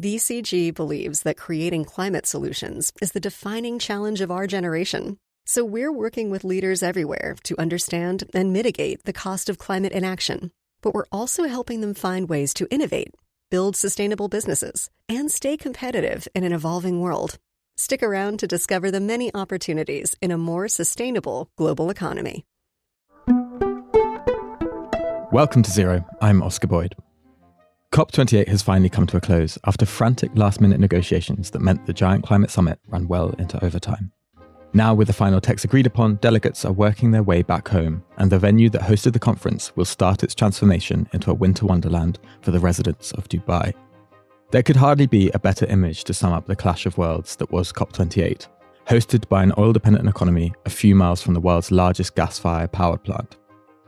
BCG believes that creating climate solutions is the defining challenge of our generation. So we're working with leaders everywhere to understand and mitigate the cost of climate inaction. But we're also helping them find ways to innovate, build sustainable businesses, and stay competitive in an evolving world. Stick around to discover the many opportunities in a more sustainable global economy. Welcome to Zero. I'm Oscar Boyd. COP28 has finally come to a close after frantic last minute negotiations that meant the giant climate summit ran well into overtime. Now, with the final text agreed upon, delegates are working their way back home, and the venue that hosted the conference will start its transformation into a winter wonderland for the residents of Dubai. There could hardly be a better image to sum up the clash of worlds that was COP28, hosted by an oil dependent economy a few miles from the world's largest gas fired power plant.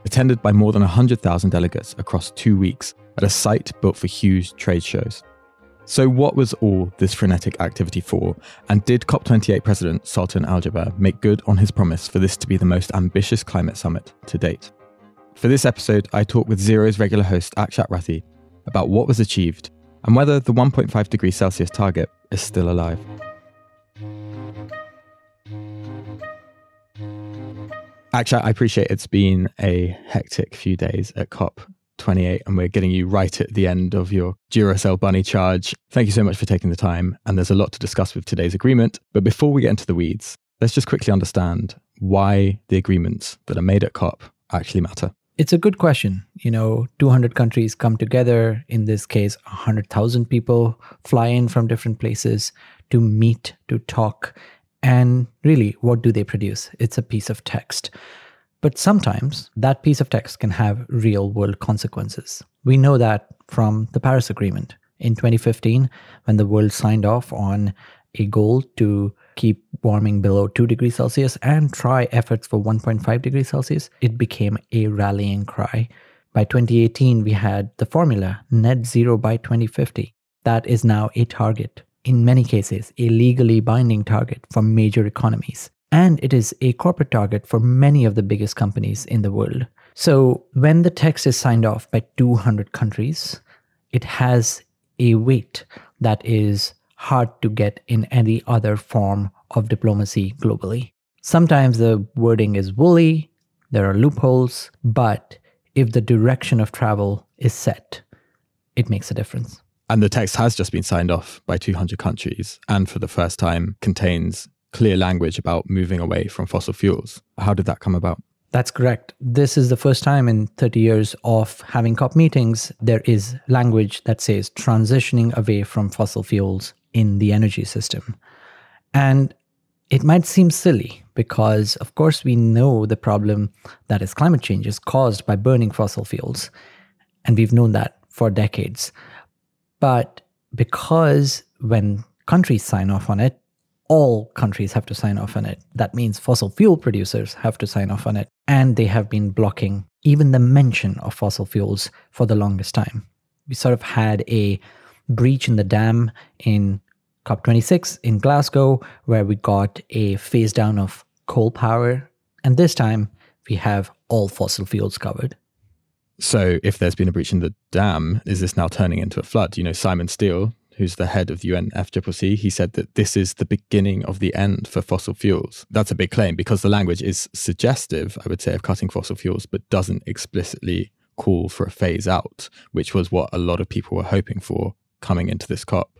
Attended by more than 100,000 delegates across two weeks at a site built for huge trade shows. So, what was all this frenetic activity for? And did COP28 President Sultan Al Jaber make good on his promise for this to be the most ambitious climate summit to date? For this episode, I talk with Zero's regular host Akshat Rathi about what was achieved and whether the 1.5 degrees Celsius target is still alive. Akshat, I appreciate it's been a hectic few days at COP 28 and we're getting you right at the end of your Duracell bunny charge. Thank you so much for taking the time. And there's a lot to discuss with today's agreement. But before we get into the weeds, let's just quickly understand why the agreements that are made at COP actually matter. It's a good question. You know, 200 countries come together. In this case, 100,000 people fly in from different places to meet, to talk. And really, what do they produce? It's a piece of text. But sometimes that piece of text can have real world consequences. We know that from the Paris Agreement. In 2015, when the world signed off on a goal to keep warming below 2 degrees Celsius and try efforts for 1.5 degrees Celsius, it became a rallying cry. By 2018, we had the formula net zero by 2050. That is now a target, in many cases, a legally binding target for major economies and it is a corporate target for many of the biggest companies in the world. So when the text is signed off by 200 countries, it has a weight that is hard to get in any other form of diplomacy globally. Sometimes the wording is woolly, there are loopholes, but if the direction of travel is set, it makes a difference. And the text has just been signed off by 200 countries and for the first time contains clear language about moving away from fossil fuels. How did that come about? That's correct. This is the first time in 30 years of having COP meetings, there is language that says transitioning away from fossil fuels in the energy system. And it might seem silly because, of course, we know the problem that is climate change is caused by burning fossil fuels. And we've known that for decades. But because when countries sign off on it, all countries have to sign off on it. That means fossil fuel producers have to sign off on it. And they have been blocking even the mention of fossil fuels for the longest time. We sort of had a breach in the dam in COP26 in Glasgow, where we got a phase down of coal power. And this time we have all fossil fuels covered. So, if there's been a breach in the dam, is this now turning into a flood? You know, Simon Stiell, who's the head of the UNFCCC, he said that this is the beginning of the end for fossil fuels. That's a big claim because the language is suggestive, I would say, of cutting fossil fuels, but doesn't explicitly call for a phase out, which was what a lot of people were hoping for coming into this COP.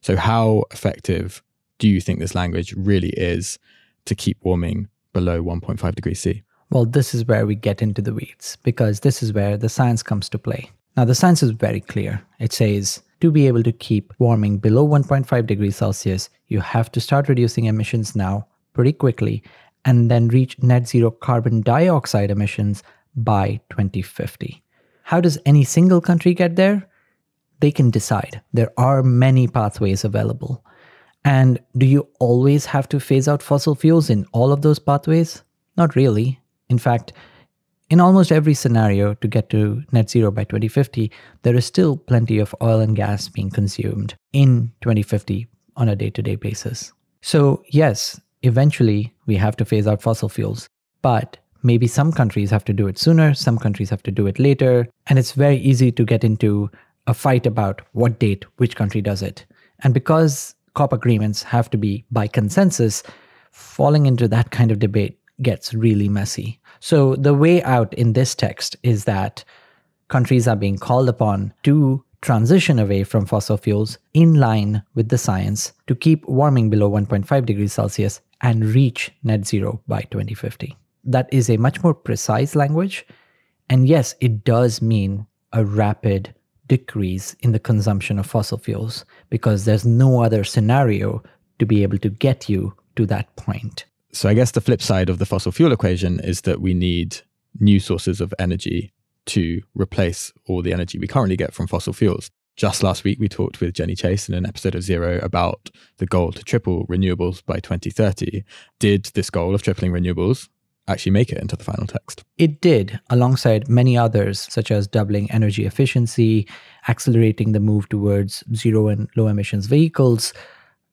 So, how effective do you think this language really is to keep warming below 1.5 degrees C? Well, this is where we get into the weeds because this is where the science comes to play. Now, the science is very clear. It says to be able to keep warming below 1.5 degrees Celsius, you have to start reducing emissions now pretty quickly and then reach net zero carbon dioxide emissions by 2050. How does any single country get there? They can decide. There are many pathways available. And do you always have to phase out fossil fuels in all of those pathways? Not really. In fact, in almost every scenario to get to net zero by 2050, there is still plenty of oil and gas being consumed in 2050 on a day to day basis. So, yes, eventually we have to phase out fossil fuels, but maybe some countries have to do it sooner, some countries have to do it later, and it's very easy to get into a fight about what date which country does it. And because COP agreements have to be by consensus, falling into that kind of debate gets really messy. So the way out in this text is that countries are being called upon to transition away from fossil fuels in line with the science to keep warming below 1.5 degrees Celsius and reach net zero by 2050. That is a much more precise language. And yes, it does mean a rapid decrease in the consumption of fossil fuels because there's no other scenario to be able to get you to that point. So I guess the flip side of the fossil fuel equation is that we need new sources of energy to replace all the energy we currently get from fossil fuels. Just last week, we talked with Jenny Chase in an episode of Zero about the goal to triple renewables by 2030. Did this goal of tripling renewables actually make it into the final text? It did, alongside many others, such as doubling energy efficiency, accelerating the move towards zero and low emissions vehicles.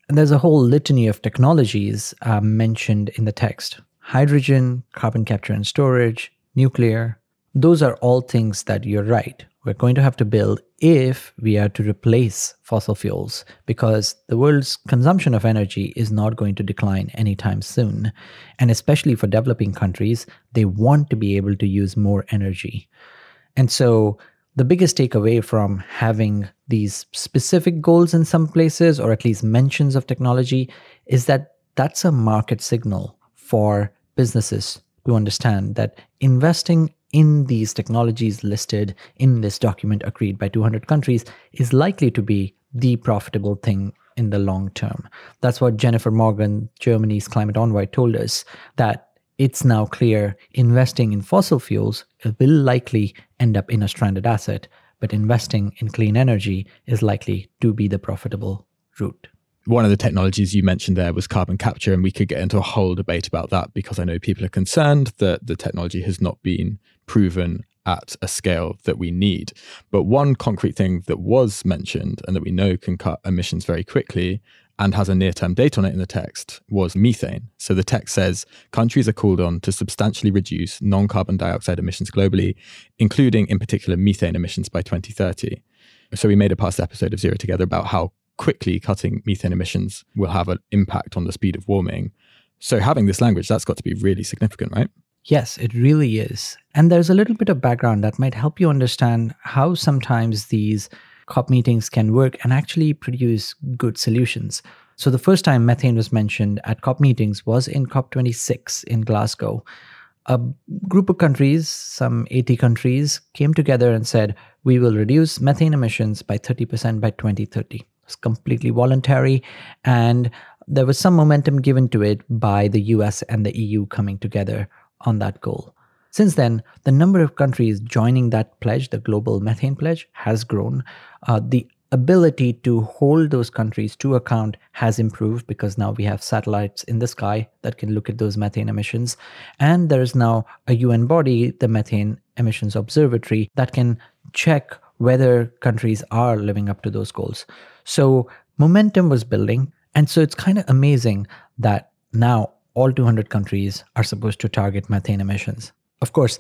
And there's a whole litany of technologies uh, mentioned in the text hydrogen, carbon capture and storage, nuclear. Those are all things that you're right. We're going to have to build if we are to replace fossil fuels because the world's consumption of energy is not going to decline anytime soon. And especially for developing countries, they want to be able to use more energy. And so the biggest takeaway from having these specific goals in some places, or at least mentions of technology, is that that's a market signal for businesses to understand that investing in these technologies listed in this document agreed by 200 countries is likely to be the profitable thing in the long term. That's what Jennifer Morgan, Germany's climate envoy, told us that it's now clear investing in fossil fuels will likely end up in a stranded asset, but investing in clean energy is likely to be the profitable route one of the technologies you mentioned there was carbon capture, and we could get into a whole debate about that because I know people are concerned that the technology has not been proven at a scale that we need. But one concrete thing that was mentioned and that we know can cut emissions very quickly and has a near term date on it in the text was methane. So the text says countries are called on to substantially reduce non carbon dioxide emissions globally, including in particular methane emissions by 2030. So we made a past episode of Zero together about how quickly cutting methane emissions will have an impact on the speed of warming. So having this language, that's got to be really significant, right? Yes, it really is. And there's a little bit of background that might help you understand how sometimes these COP meetings can work and actually produce good solutions. So, the first time methane was mentioned at COP meetings was in COP26 in Glasgow. A group of countries, some 80 countries, came together and said, We will reduce methane emissions by 30% by 2030 was completely voluntary. And there was some momentum given to it by the US and the EU coming together on that goal. Since then, the number of countries joining that pledge, the global methane pledge, has grown. Uh, the ability to hold those countries to account has improved because now we have satellites in the sky that can look at those methane emissions. And there is now a UN body, the Methane Emissions Observatory, that can check whether countries are living up to those goals. So momentum was building. And so it's kind of amazing that now all 200 countries are supposed to target methane emissions. Of course,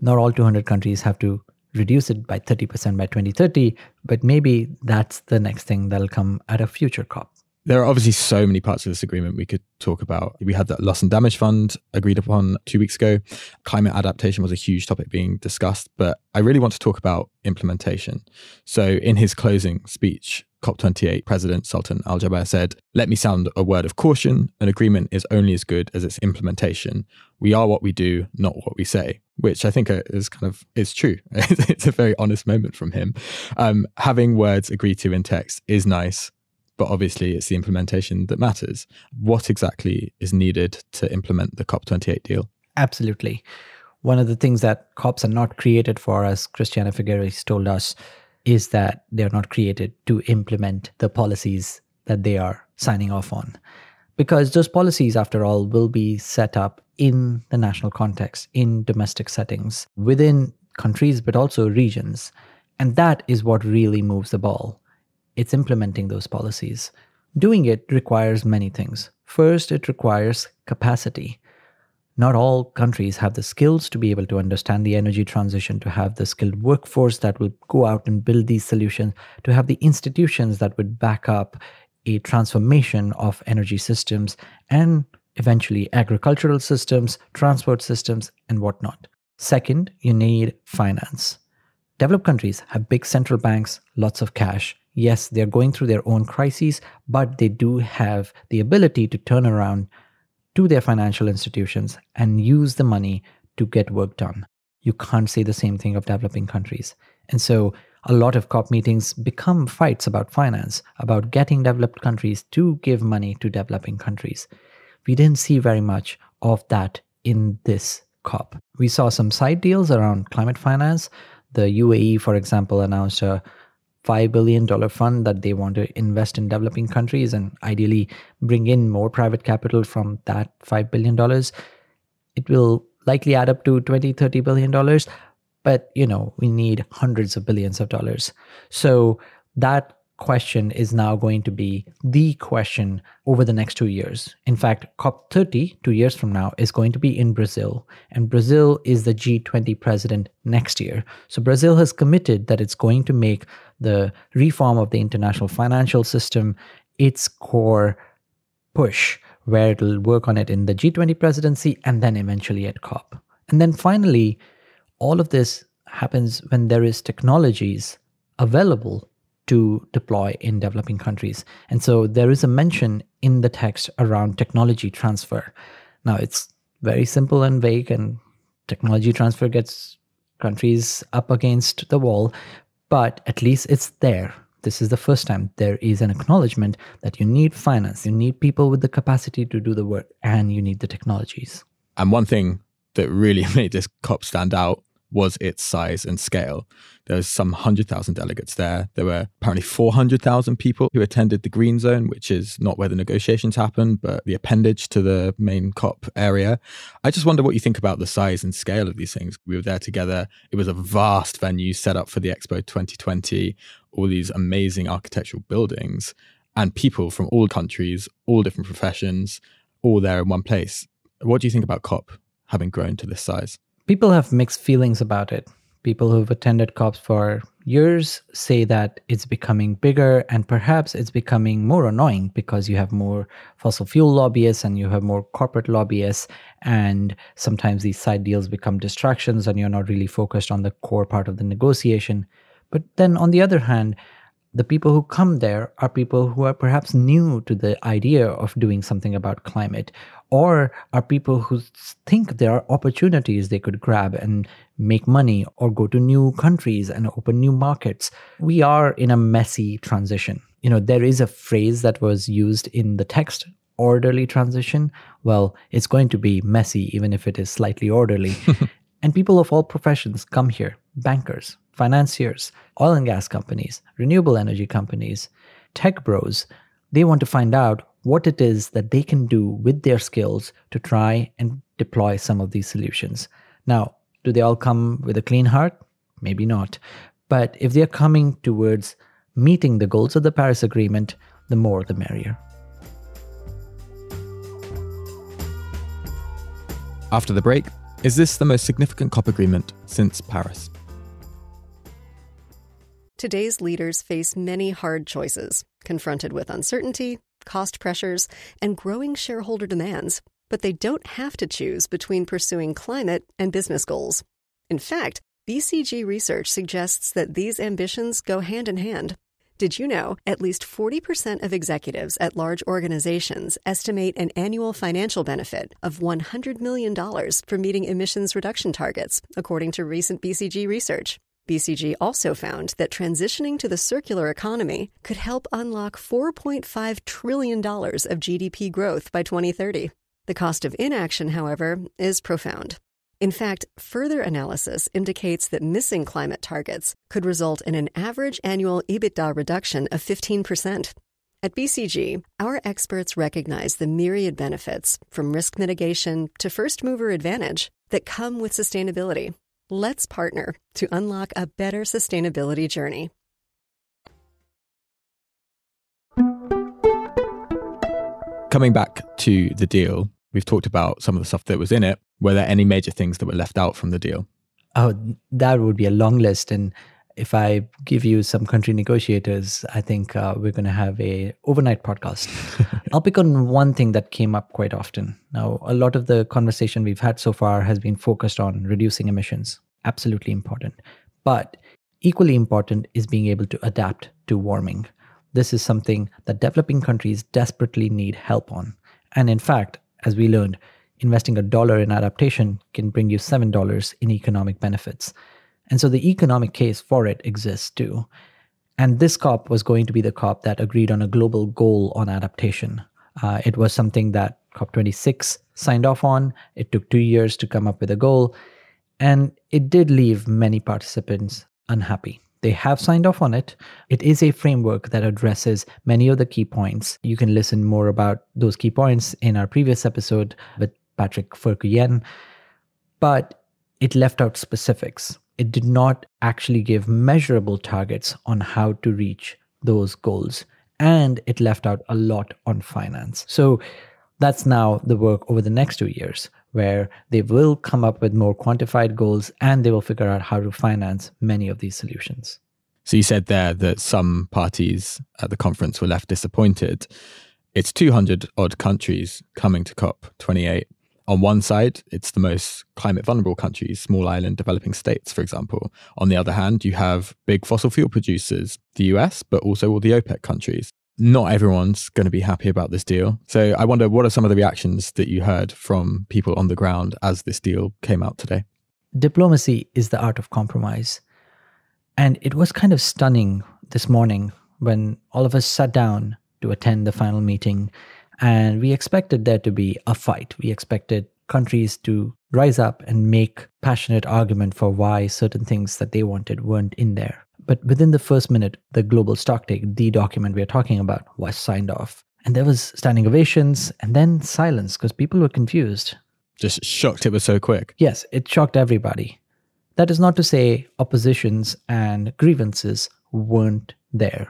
not all 200 countries have to reduce it by 30% by 2030, but maybe that's the next thing that'll come at a future COP. There are obviously so many parts of this agreement we could talk about. We had that loss and damage fund agreed upon two weeks ago. Climate adaptation was a huge topic being discussed, but I really want to talk about implementation. So, in his closing speech, COP28 President Sultan Al Jaber said, Let me sound a word of caution. An agreement is only as good as its implementation. We are what we do, not what we say, which I think is kind of is true. it's a very honest moment from him. Um, having words agreed to in text is nice, but obviously it's the implementation that matters. What exactly is needed to implement the COP28 deal? Absolutely. One of the things that COPs are not created for, as Christiana Figueres told us, is that they're not created to implement the policies that they are signing off on. Because those policies, after all, will be set up in the national context, in domestic settings, within countries, but also regions. And that is what really moves the ball it's implementing those policies. Doing it requires many things. First, it requires capacity. Not all countries have the skills to be able to understand the energy transition, to have the skilled workforce that will go out and build these solutions, to have the institutions that would back up a transformation of energy systems and eventually agricultural systems, transport systems, and whatnot. Second, you need finance. Developed countries have big central banks, lots of cash. Yes, they're going through their own crises, but they do have the ability to turn around to their financial institutions and use the money to get work done. You can't say the same thing of developing countries. And so a lot of COP meetings become fights about finance, about getting developed countries to give money to developing countries. We didn't see very much of that in this COP. We saw some side deals around climate finance. The UAE, for example, announced a $5 billion fund that they want to invest in developing countries and ideally bring in more private capital from that $5 billion. It will likely add up to 20, 30 billion dollars, but you know, we need hundreds of billions of dollars. So that question is now going to be the question over the next two years. In fact, COP30, two years from now, is going to be in Brazil. And Brazil is the G20 president next year. So Brazil has committed that it's going to make the reform of the international financial system its core push, where it'll work on it in the G20 presidency and then eventually at COP. And then finally, all of this happens when there is technologies available to deploy in developing countries. And so there is a mention in the text around technology transfer. Now, it's very simple and vague, and technology transfer gets countries up against the wall, but at least it's there. This is the first time there is an acknowledgement that you need finance, you need people with the capacity to do the work, and you need the technologies. And one thing that really made this COP stand out was its size and scale. There was some 100,000 delegates there. There were apparently 400,000 people who attended the Green Zone, which is not where the negotiations happened, but the appendage to the main COP area. I just wonder what you think about the size and scale of these things. We were there together. It was a vast venue set up for the Expo 2020, all these amazing architectural buildings, and people from all countries, all different professions, all there in one place. What do you think about COP having grown to this size? People have mixed feelings about it. People who've attended COPs for years say that it's becoming bigger and perhaps it's becoming more annoying because you have more fossil fuel lobbyists and you have more corporate lobbyists. And sometimes these side deals become distractions and you're not really focused on the core part of the negotiation. But then on the other hand, the people who come there are people who are perhaps new to the idea of doing something about climate or are people who think there are opportunities they could grab and make money or go to new countries and open new markets. We are in a messy transition. You know, there is a phrase that was used in the text orderly transition. Well, it's going to be messy, even if it is slightly orderly. and people of all professions come here bankers, financiers, oil and gas companies, renewable energy companies, tech bros. They want to find out what it is that they can do with their skills to try and deploy some of these solutions. Now, do they all come with a clean heart? Maybe not. But if they're coming towards meeting the goals of the Paris Agreement, the more the merrier. After the break, is this the most significant COP agreement since Paris? Today's leaders face many hard choices, confronted with uncertainty, cost pressures, and growing shareholder demands, but they don't have to choose between pursuing climate and business goals. In fact, BCG research suggests that these ambitions go hand in hand. Did you know at least 40% of executives at large organizations estimate an annual financial benefit of $100 million for meeting emissions reduction targets, according to recent BCG research? BCG also found that transitioning to the circular economy could help unlock $4.5 trillion of GDP growth by 2030. The cost of inaction, however, is profound. In fact, further analysis indicates that missing climate targets could result in an average annual EBITDA reduction of 15%. At BCG, our experts recognize the myriad benefits, from risk mitigation to first mover advantage, that come with sustainability Let's partner to unlock a better sustainability journey. Coming back to the deal, We've talked about some of the stuff that was in it. Were there any major things that were left out from the deal? Oh, that would be a long list. And if I give you some country negotiators, I think uh, we're going to have a overnight podcast. I'll pick on one thing that came up quite often. Now, a lot of the conversation we've had so far has been focused on reducing emissions. Absolutely important. But equally important is being able to adapt to warming. This is something that developing countries desperately need help on. And in fact, as we learned, investing a dollar in adaptation can bring you $7 in economic benefits. And so the economic case for it exists too. And this COP was going to be the COP that agreed on a global goal on adaptation. Uh, it was something that COP26 signed off on. It took two years to come up with a goal. And it did leave many participants unhappy. They have signed off on it. It is a framework that addresses many of the key points. You can listen more about those key points in our previous episode with Patrick Verkooijen. But it left out specifics it did not actually give measurable targets on how to reach those goals. And it left out a lot on finance. So that's now the work over the next two years, where they will come up with more quantified goals and they will figure out how to finance many of these solutions. So you said there that some parties at the conference were left disappointed. It's 200 odd countries coming to COP28 on one side, it's the most climate vulnerable countries, small island developing states, for example. On the other hand, you have big fossil fuel producers, the US, but also all the OPEC countries. Not everyone's going to be happy about this deal. So I wonder what are some of the reactions that you heard from people on the ground as this deal came out today? Diplomacy is the art of compromise. And it was kind of stunning this morning when all of us sat down to attend the final meeting and we expected there to be a fight. We expected countries to rise up and make passionate argument for why certain things that they wanted weren't in there. But within the first minute, the global stocktake, the document we're talking about, was signed off. And there was standing ovations and then silence because people were confused. Just shocked it was so quick. Yes, it shocked everybody. That is not to say oppositions and grievances weren't there.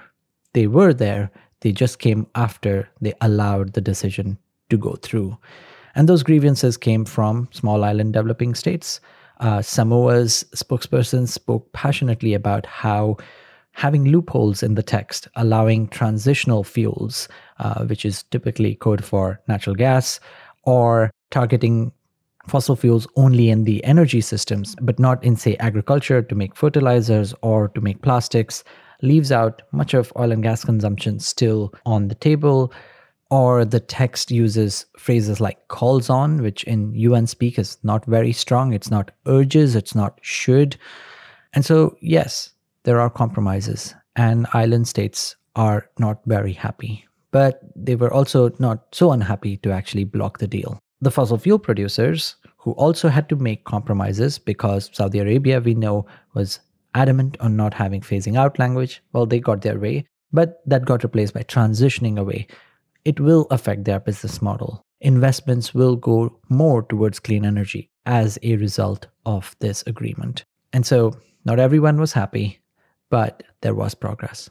They were there, they just came after they allowed the decision to go through. And those grievances came from small island developing states. Uh, Samoa's spokesperson spoke passionately about how having loopholes in the text, allowing transitional fuels, uh, which is typically code for natural gas, or targeting fossil fuels only in the energy systems, but not in, say, agriculture to make fertilizers or to make plastics, leaves out much of oil and gas consumption still on the table. Or the text uses phrases like calls on, which in UN speak is not very strong. It's not urges, it's not should. And so, yes, there are compromises, and island states are not very happy. But they were also not so unhappy to actually block the deal. The fossil fuel producers, who also had to make compromises because Saudi Arabia, we know, was adamant on not having phasing out language, well, they got their way, but that got replaced by transitioning away. It will affect their business model. Investments will go more towards clean energy as a result of this agreement. And so, not everyone was happy, but there was progress.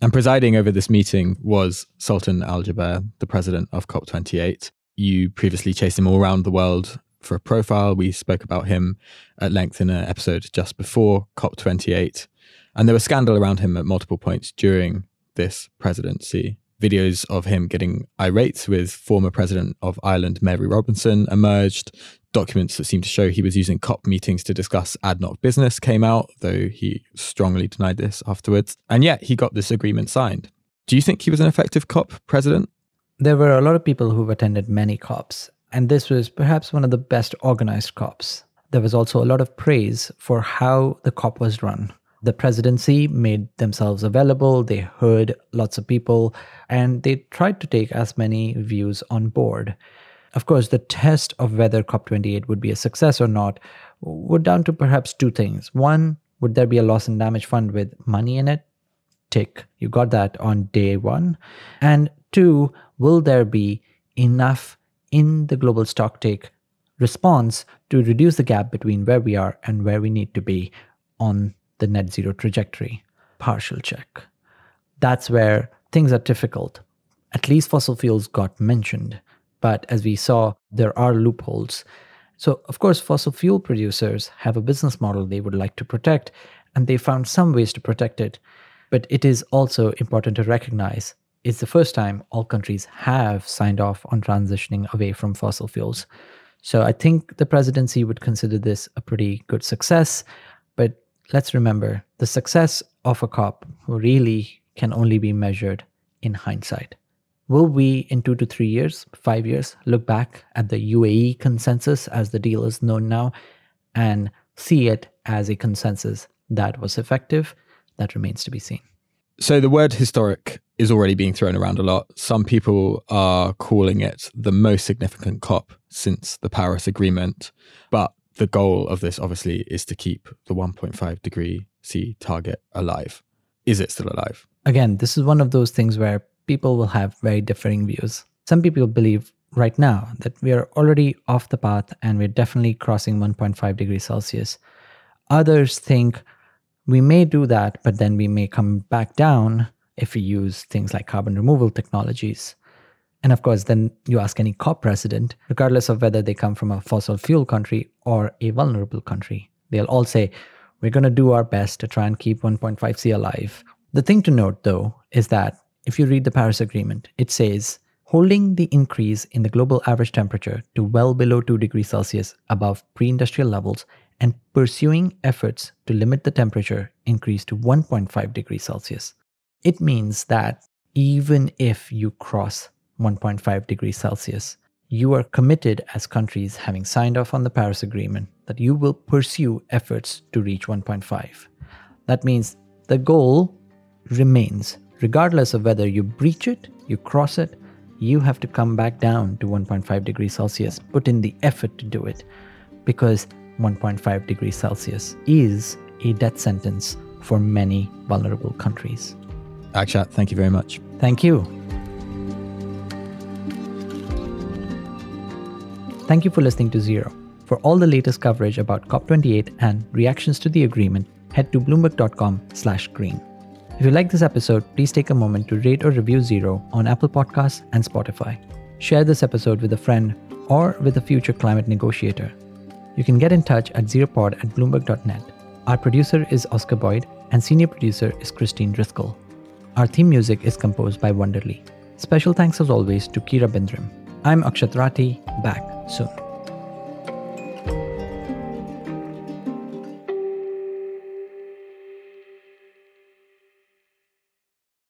And presiding over this meeting was Sultan Al Jaber, the president of COP28. You previously chased him all around the world for a profile. We spoke about him at length in an episode just before COP28. And there was scandal around him at multiple points during this presidency. Videos of him getting irate with former president of Ireland, Mary Robinson, emerged. Documents that seemed to show he was using COP meetings to discuss ADNOC business came out, though he strongly denied this afterwards. And yet he got this agreement signed. Do you think he was an effective COP president? There were a lot of people who've attended many COPs, and this was perhaps one of the best organized COPs. There was also a lot of praise for how the COP was run. The presidency made themselves available, they heard lots of people, and they tried to take as many views on board. Of course, the test of whether COP28 would be a success or not would down to perhaps two things. One, would there be a loss and damage fund with money in it? Tick. You got that on day one. And two, will there be enough in the global stocktake response to reduce the gap between where we are and where we need to be on the net zero trajectory. Partial check. That's where things are difficult. At least fossil fuels got mentioned, But as we saw, there are loopholes. So, of course, fossil fuel producers have a business model they would like to protect, and they found some ways to protect it. But it is also important to recognize it's the first time all countries have signed off on transitioning away from fossil fuels. So I think the presidency would consider this a pretty good success. But let's remember the success of a COP really can only be measured in hindsight. Will we, in two to three years, five years, look back at the UAE consensus as the deal is known now and see it as a consensus that was effective? That remains to be seen. So the word historic is already being thrown around a lot. Some people are calling it the most significant COP since the Paris Agreement. But the goal of this, obviously, is to keep the 1.5 degree C target alive. Is it still alive? Again, this is one of those things where people will have very differing views. Some people believe right now that we are already off the path and we're definitely crossing 1.5 degrees Celsius. Others think we may do that, but then we may come back down if we use things like carbon removal technologies. And of course, then you ask any COP president, regardless of whether they come from a fossil fuel country or a vulnerable country, they'll all say, We're going to do our best to try and keep 1.5C alive. The thing to note, though, is that if you read the Paris Agreement, it says, holding the increase in the global average temperature to well below 2 degrees Celsius above pre industrial levels and pursuing efforts to limit the temperature increase to 1.5 degrees Celsius. It means that even if you cross 1.5 degrees Celsius, you are committed as countries having signed off on the Paris Agreement that you will pursue efforts to reach 1.5. That means the goal remains, regardless of whether you breach it, you cross it, you have to come back down to 1.5 degrees Celsius, put in the effort to do it, because 1.5 degrees Celsius is a death sentence for many vulnerable countries. Akshat, thank you very much. Thank you. Thank you for listening to Zero. For all the latest coverage about COP28 and reactions to the agreement, head to bloomberg.com/green. If you like this episode, please take a moment to rate or review Zero on Apple Podcasts and Spotify. Share this episode with a friend or with a future climate negotiator. You can get in touch at zeropod at bloomberg.net. Our producer is Oscar Boyd, and senior producer is Christine Driscoll. Our theme music is composed by Wonderly. Special thanks as always to Kira Bindrim. I'm Akshat Rathi, back soon.